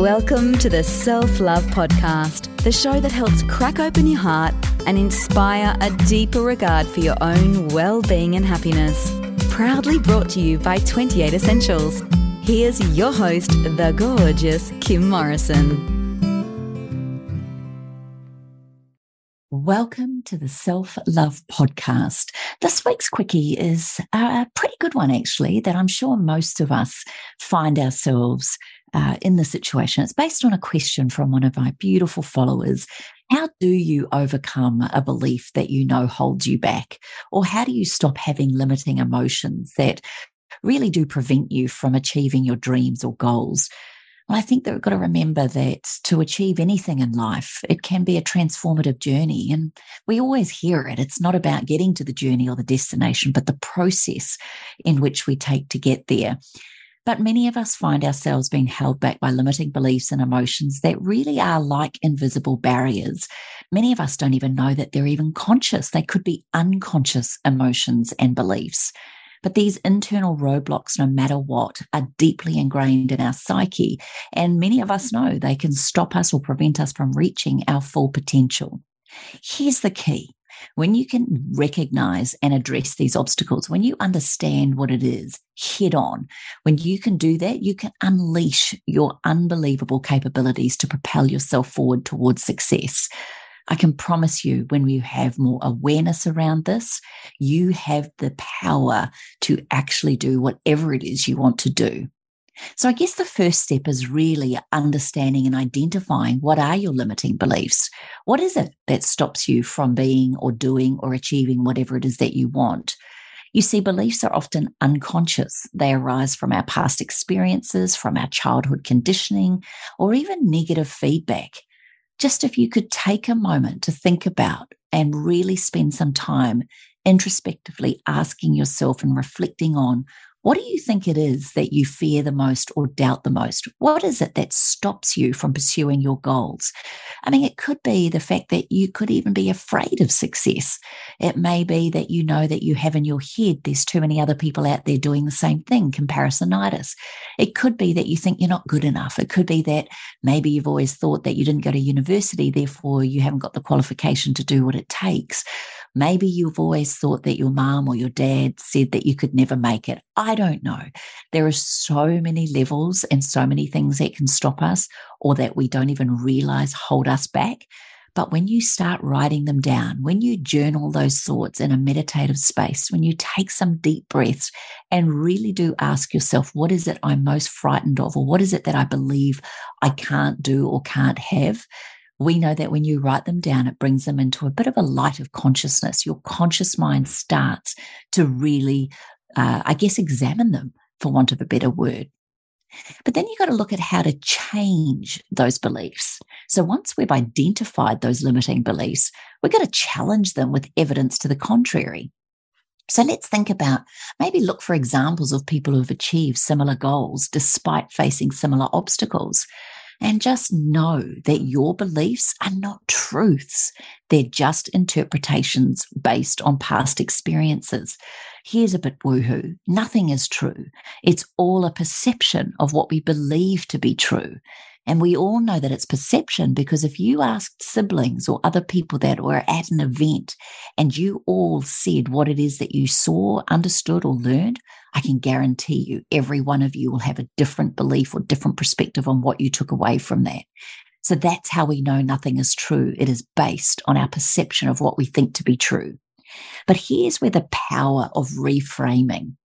Welcome to the Self Love Podcast, the show that helps crack open your heart and inspire a deeper regard for your own well being and happiness. Proudly brought to you by 28 Essentials. Here's your host, the gorgeous Kim Morrison. Welcome to the Self Love Podcast. This week's quickie is a pretty good one, actually, that I'm sure most of us find ourselves uh, in the situation. It's based on a question from one of my beautiful followers. How do you overcome a belief that you know holds you back? Or how do you stop having limiting emotions that really do prevent you from achieving your dreams or goals? Well, I think that we've got to remember that to achieve anything in life, it can be a transformative journey. And we always hear it. It's not about getting to the journey or the destination, but the process in which we take to get there. But many of us find ourselves being held back by limiting beliefs and emotions that really are like invisible barriers. Many of us don't even know that they're even conscious. They could be unconscious emotions and beliefs. But these internal roadblocks, no matter what, are deeply ingrained in our psyche. And many of us know they can stop us or prevent us from reaching our full potential. Here's the key. When you can recognize and address these obstacles, when you understand what it is head on, when you can do that, you can unleash your unbelievable capabilities to propel yourself forward towards success. I can promise you, when you have more awareness around this, you have the power to actually do whatever it is you want to do. So I guess the first step is really understanding and identifying what are your limiting beliefs? What is it that stops you from being or doing or achieving whatever it is that you want? You see, beliefs are often unconscious. They arise from our past experiences, from our childhood conditioning, or even negative feedback just if you could take a moment to think about and really spend some time introspectively asking yourself and reflecting on what do you think it is that you fear the most or doubt the most? What is it that stops you from pursuing your goals? I mean, it could be the fact that you could even be afraid of success. It may be that you know that you have in your head there's too many other people out there doing the same thing, comparisonitis. It could be that you think you're not good enough. It could be that maybe you've always thought that you didn't go to university, therefore you haven't got the qualification to do what it takes. Maybe you've always thought that your mom or your dad said that you could never make it. I don't know. There are so many levels and so many things that can stop us or that we don't even realize hold us back. But when you start writing them down, when you journal those thoughts in a meditative space, when you take some deep breaths and really do ask yourself, what is it I'm most frightened of? Or what is it that I believe I can't do or can't have? We know that when you write them down, it brings them into a bit of a light of consciousness. Your conscious mind starts to really, uh, I guess, examine them, for want of a better word. But then you've got to look at how to change those beliefs. So once we've identified those limiting beliefs, we've got to challenge them with evidence to the contrary. So let's think about maybe look for examples of people who've achieved similar goals despite facing similar obstacles. And just know that your beliefs are not truths. They're just interpretations based on past experiences. Here's a bit woohoo. Nothing is true. It's all a perception of what we believe to be true. And we all know that it's perception because if you asked siblings or other people that were at an event and you all said what it is that you saw, understood, or learned, I can guarantee you every one of you will have a different belief or different perspective on what you took away from that. So that's how we know nothing is true. It is based on our perception of what we think to be true. But here's where the power of reframing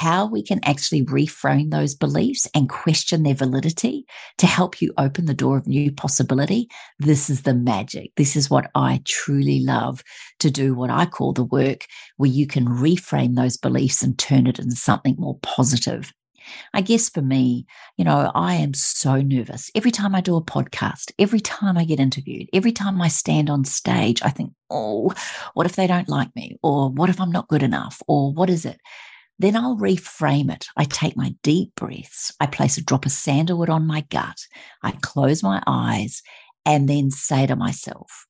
how we can actually reframe those beliefs and question their validity to help you open the door of new possibility. This is the magic. This is what I truly love to do, what I call the work where you can reframe those beliefs and turn it into something more positive. I guess for me, you know, I am so nervous. Every time I do a podcast, every time I get interviewed, every time I stand on stage, I think, oh, what if they don't like me? Or what if I'm not good enough? Or what is it? Then I'll reframe it. I take my deep breaths. I place a drop of sandalwood on my gut. I close my eyes and then say to myself,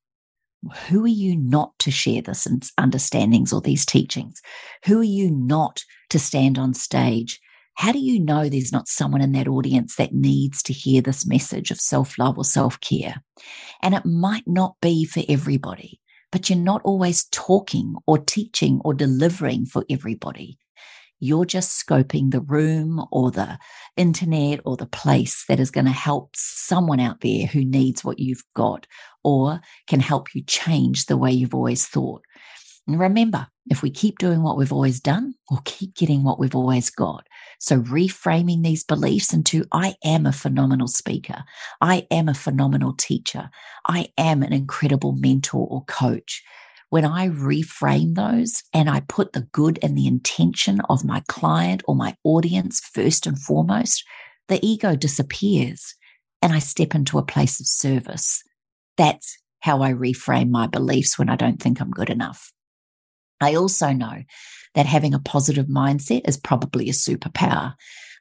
who are you not to share this understandings or these teachings? Who are you not to stand on stage How do you know there's not someone in that audience that needs to hear this message of self love or self care? And it might not be for everybody, but you're not always talking or teaching or delivering for everybody. You're just scoping the room or the internet or the place that is going to help someone out there who needs what you've got or can help you change the way you've always thought. And remember, if we keep doing what we've always done, we'll keep getting what we've always got. So reframing these beliefs into I am a phenomenal speaker. I am a phenomenal teacher. I am an incredible mentor or coach. When I reframe those and I put the good and the intention of my client or my audience first and foremost, the ego disappears and I step into a place of service. That's how I reframe my beliefs when I don't think I'm good enough. I also know that having a positive mindset is probably a superpower.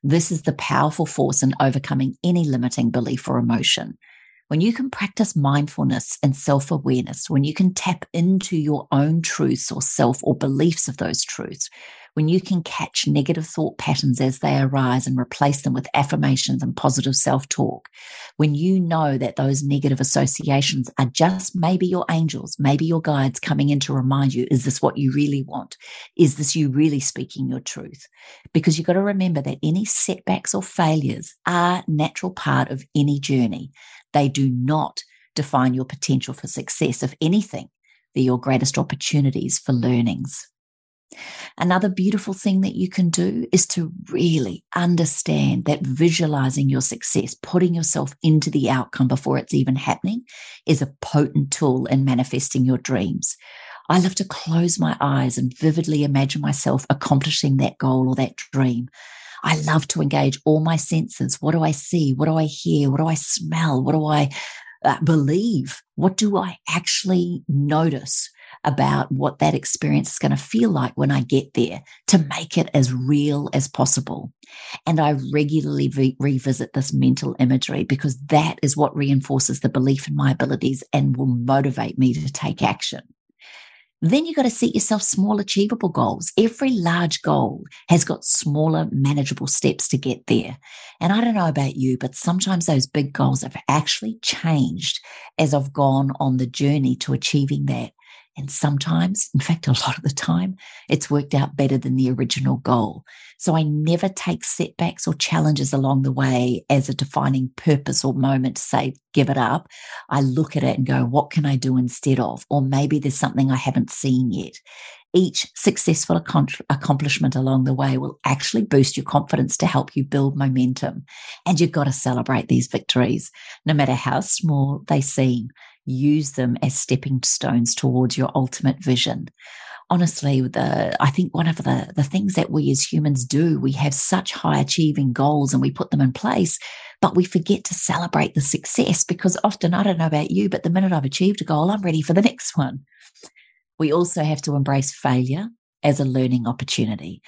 This is the powerful force in overcoming any limiting belief or emotion when you can practice mindfulness and self awareness, when you can tap into your own truths or self or beliefs of those truths, when you can catch negative thought patterns as they arise and replace them with affirmations and positive self talk, when you know that those negative associations are just maybe your angels, maybe your guides coming in to remind you, is this what you really want? Is this you really speaking your truth? Because you've got to remember that any setbacks or failures are natural part of any journey. They do not define your potential for success. If anything, they're your greatest opportunities for learnings. Another beautiful thing that you can do is to really understand that visualizing your success, putting yourself into the outcome before it's even happening, is a potent tool in manifesting your dreams. I love to close my eyes and vividly imagine myself accomplishing that goal or that dream. I love to engage all my senses. What do I see? What do I hear? What do I smell? What do I uh, believe? What do I actually notice about what that experience is going to feel like when I get there to make it as real as possible? And I regularly re- revisit this mental imagery because that is what reinforces the belief in my abilities and will motivate me to take action. Then you've got to set yourself small, achievable goals. Every large goal has got smaller, manageable steps to get there. And I don't know about you, but sometimes those big goals have actually changed as I've gone on the journey to achieving that. And sometimes, in fact, a lot of the time, it's worked out better than the original goal. So I never take setbacks or challenges along the way as a defining purpose or moment to say, give it up. I look at it and go, what can I do instead of? Or maybe there's something I haven't seen yet. Each successful accomplishment along the way will actually boost your confidence to help you build momentum. And you've got to celebrate these victories, no matter how small they seem use them as stepping stones towards your ultimate vision honestly the i think one of the the things that we as humans do we have such high achieving goals and we put them in place but we forget to celebrate the success because often i don't know about you but the minute i've achieved a goal i'm ready for the next one we also have to embrace failure as a learning opportunity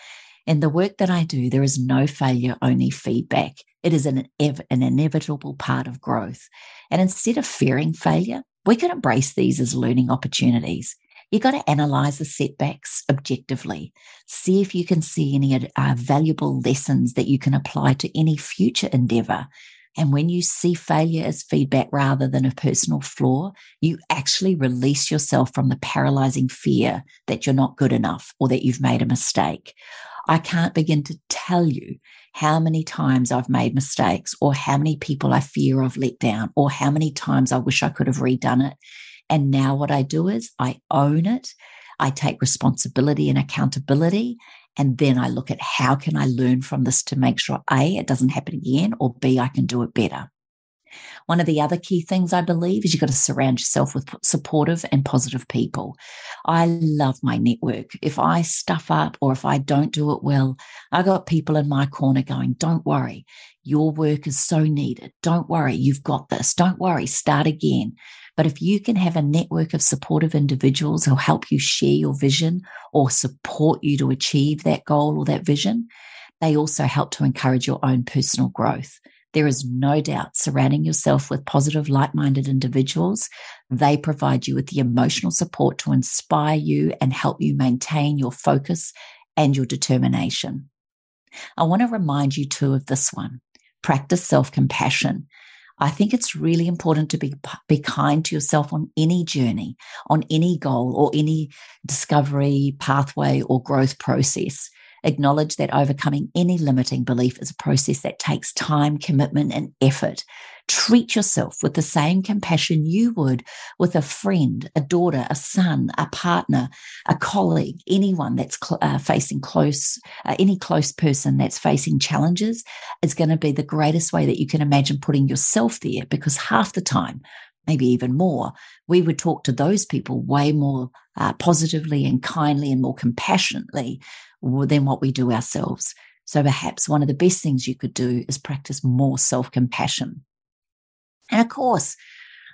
in the work that I do, there is no failure, only feedback. It is an, an inevitable part of growth. And instead of fearing failure, we can embrace these as learning opportunities. You've got to analyze the setbacks objectively. See if you can see any uh, valuable lessons that you can apply to any future endeavor. And when you see failure as feedback rather than a personal flaw, you actually release yourself from the paralyzing fear that you're not good enough or that you've made a mistake. I can't begin to tell you how many times I've made mistakes or how many people I fear I've let down or how many times I wish I could have redone it. And now what I do is I own it. I take responsibility and accountability. And then I look at how can I learn from this to make sure A, it doesn't happen again, or B, I can do it better. One of the other key things I believe is you've got to surround yourself with supportive and positive people. I love my network. If I stuff up or if I don't do it well, I got people in my corner going, don't worry. Your work is so needed. Don't worry. You've got this. Don't worry. Start again. But if you can have a network of supportive individuals who help you share your vision or support you to achieve that goal or that vision, they also help to encourage your own personal growth. There is no doubt surrounding yourself with positive, like minded individuals. They provide you with the emotional support to inspire you and help you maintain your focus and your determination. I want to remind you too of this one practice self compassion. I think it's really important to be, be kind to yourself on any journey, on any goal or any discovery pathway or growth process. Acknowledge that overcoming any limiting belief is a process that takes time, commitment, and effort. Treat yourself with the same compassion you would with a friend, a daughter, a son, a partner, a colleague, anyone that's cl- uh, facing close, uh, any close person that's facing challenges is going to be the greatest way that you can imagine putting yourself there because half the time, maybe even more, we would talk to those people way more uh, positively and kindly and more compassionately than what we do ourselves. So perhaps one of the best things you could do is practice more self compassion. And of course,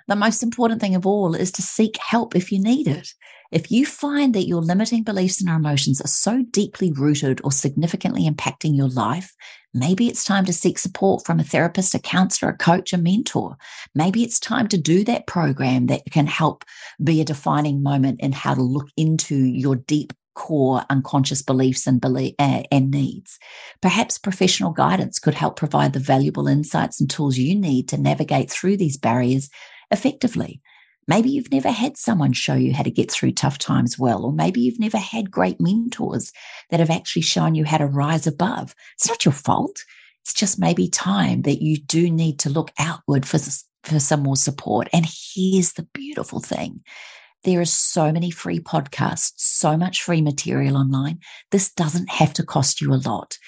the most important thing of all is to seek help if you need it. If you find that your limiting beliefs and our emotions are so deeply rooted or significantly impacting your life, maybe it's time to seek support from a therapist, a counselor, a coach, a mentor. Maybe it's time to do that program that can help be a defining moment in how to look into your deep core unconscious beliefs and belief, uh, and needs. Perhaps professional guidance could help provide the valuable insights and tools you need to navigate through these barriers effectively. Maybe you've never had someone show you how to get through tough times well, or maybe you've never had great mentors that have actually shown you how to rise above. It's not your fault. It's just maybe time that you do need to look outward for, for some more support. And here's the beautiful thing there are so many free podcasts, so much free material online. This doesn't have to cost you a lot.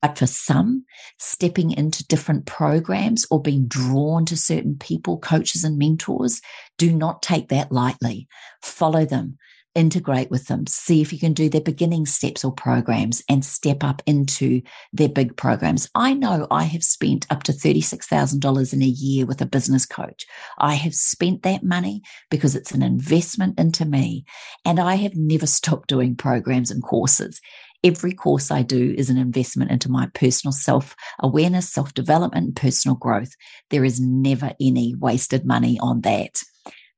But for some, stepping into different programs or being drawn to certain people, coaches, and mentors, do not take that lightly. Follow them, integrate with them, see if you can do their beginning steps or programs and step up into their big programs. I know I have spent up to $36,000 in a year with a business coach. I have spent that money because it's an investment into me and I have never stopped doing programs and courses. Every course I do is an investment into my personal self awareness, self development, personal growth. There is never any wasted money on that.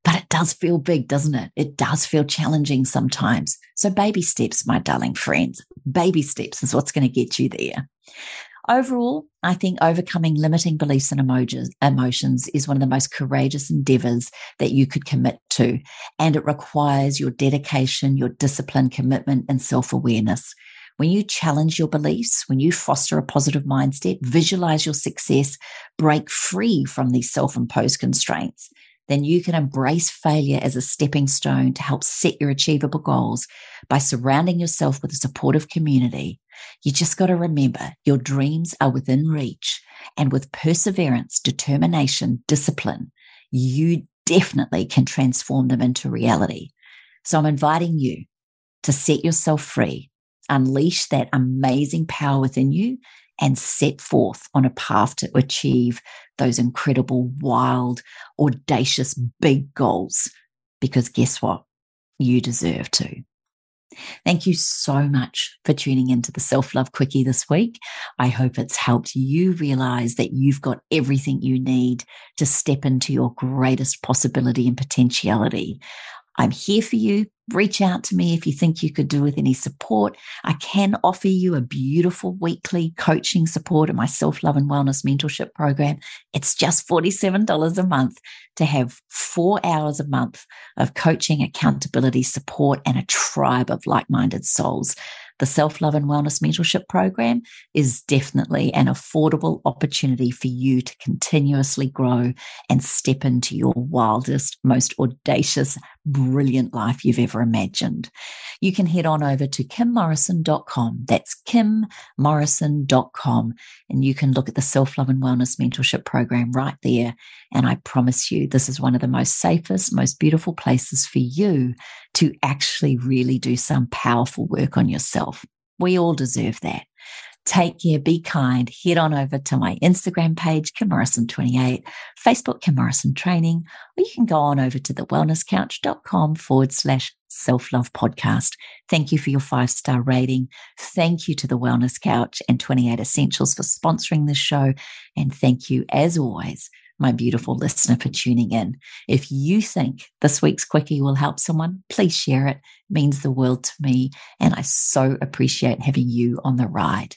But it does feel big, doesn't it? It does feel challenging sometimes. So, baby steps, my darling friends, baby steps is what's going to get you there. Overall, I think overcoming limiting beliefs and emotions is one of the most courageous endeavors that you could commit to. And it requires your dedication, your discipline, commitment, and self awareness. When you challenge your beliefs, when you foster a positive mindset, visualize your success, break free from these self imposed constraints, then you can embrace failure as a stepping stone to help set your achievable goals by surrounding yourself with a supportive community. You just got to remember your dreams are within reach. And with perseverance, determination, discipline, you definitely can transform them into reality. So I'm inviting you to set yourself free, unleash that amazing power within you, and set forth on a path to achieve those incredible, wild, audacious, big goals. Because guess what? You deserve to. Thank you so much for tuning into the Self Love Quickie this week. I hope it's helped you realize that you've got everything you need to step into your greatest possibility and potentiality. I'm here for you. Reach out to me if you think you could do with any support. I can offer you a beautiful weekly coaching support in my self love and wellness mentorship program. It's just $47 a month to have four hours a month of coaching, accountability, support, and a tribe of like minded souls the Self Love and Wellness Mentorship Program is definitely an affordable opportunity for you to continuously grow and step into your wildest, most audacious, brilliant life you've ever imagined. You can head on over to kimmorrison.com. That's kimmorrison.com. And you can look at the Self Love and Wellness Mentorship Program right there. And I promise you, this is one of the most safest, most beautiful places for you to actually really do some powerful work on yourself. We all deserve that. Take care, be kind. Head on over to my Instagram page, Kim Morrison28, Facebook, Kim Morrison Training, or you can go on over to the wellnesscouch.com forward slash self love podcast. Thank you for your five star rating. Thank you to the Wellness Couch and 28 Essentials for sponsoring this show. And thank you, as always, my beautiful listener, for tuning in. If you think this week's quickie will help someone, please share it. it means the world to me. And I so appreciate having you on the ride.